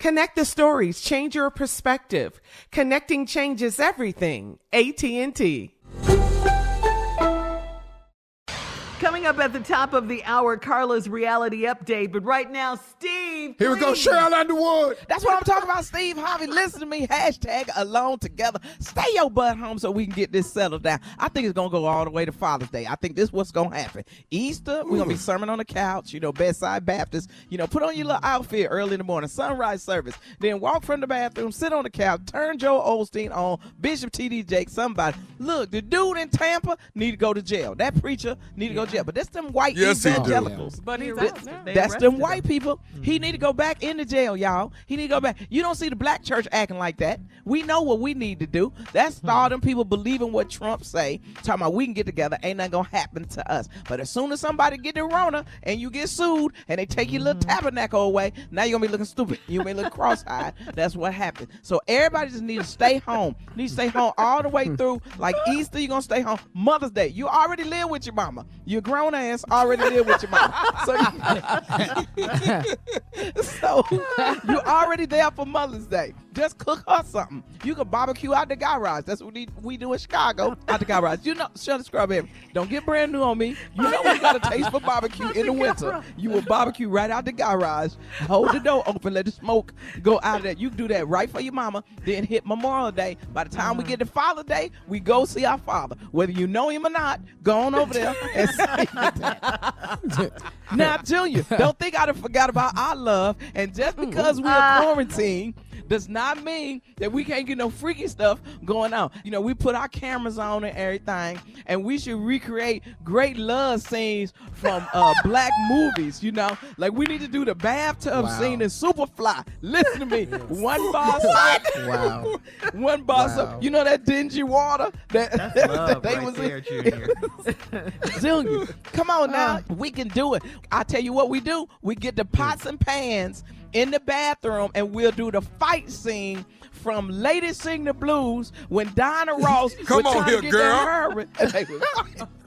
Connect the stories, change your perspective. Connecting changes everything. AT&T. Coming up at the top of the hour, Carla's reality update. But right now, Steve. Here we go, please. Cheryl Underwood. That's what I'm talking about, Steve Harvey. Listen to me. Hashtag alone together. Stay your butt home so we can get this settled down. I think it's gonna go all the way to Father's Day. I think this is what's gonna happen. Easter, we're gonna be sermon on the couch, you know, bedside Baptist. You know, put on your little outfit early in the morning, sunrise service. Then walk from the bathroom, sit on the couch, turn Joel Osteen on, Bishop T.D. Jake, somebody. Look, the dude in Tampa need to go to jail. That preacher need to go to jail. But that's them white Yes, he do. evangelicals. But he's Th- out now. That's arrested them him. white people. He mm-hmm. need to go back into jail, y'all. He need to go back. You don't see the black church acting like that. We know what we need to do. That's hmm. all them people believing what Trump say. Talking about we can get together. Ain't nothing gonna happen to us. But as soon as somebody get the Rona and you get sued and they take your little mm-hmm. tabernacle away, now you're gonna be looking stupid. You may look cross-eyed. That's what happened. So everybody just need to stay home. Need to stay home all the way hmm. through. Like Easter, you're gonna stay home. Mother's Day, you already live with your mama. Your grown ass already live with your mama. So so you already there for Mother's Day. Just cook her something. You can barbecue out the garage. That's what we, we do in Chicago. Out the garage. You know, shut the scrub in. Don't get brand new on me. You know we got a taste for barbecue in the winter. You will barbecue right out the garage. Hold the door open. Let the smoke go out of that. You can do that right for your mama. Then hit Memorial Day. By the time we get to Father Day, we go see our father. Whether you know him or not, go on over there and see now, Junior, don't think I done forgot about our love. And just because we're uh, quarantined does not mean that we can't get no freaky stuff going on. You know, we put our cameras on and everything, and we should recreate great love scenes from uh, black movies. You know, like we need to do the bathtub Wow. scene in Superfly. Listen to me, one bar soap, Wow. one bar Wow. soap. You know that dingy water that, That's that love they right was there, in. Junior. Junior, come on now. We can do it. I tell you what we do. We get the pots and pans in the bathroom and we'll do the fight scene from Lady Sing the Blues when Diana Ross Come was on trying here, to get girl. that Herbert. They was-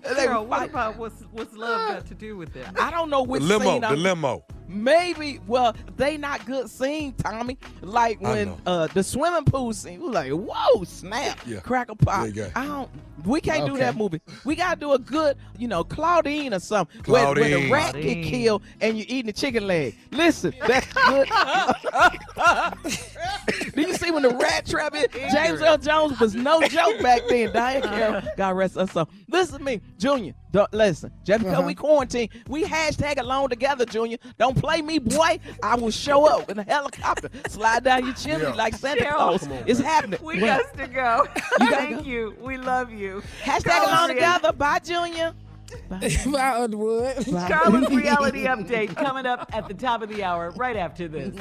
they Girl, was what about what's what's love got to do with that? I don't know The which limo, scene the I'm- limo. Maybe, well, they not good scene, Tommy. Like when uh the swimming pool scene, we like, whoa, snap, Yeah. cracker pop. Yeah, yeah. I don't. We can't do that movie. We gotta do a good, you know, Claudine or something, where, where the Claudine. rat get killed and you eating the chicken leg. Listen, that's good. Do you see when the rat trap it? James Earl Jones was no joke back then. Diahann Carroll, God rest her soul. Listen to me, Junior. Don't, listen, just because Uh-huh. we quarantine, we hashtag alone together, Junior. Don't play me, boy. I will show up in a helicopter, slide down your chimney Yeah. like Santa Cheryl. Claus. On, it's happening. We Well, got to go. You Thank go. you. We love you. hashtag Carlos alone Rea- together. Bye, Junior. Bye, Underwood. Carla's reality update coming up at the top of the hour, right after this.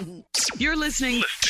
You're listening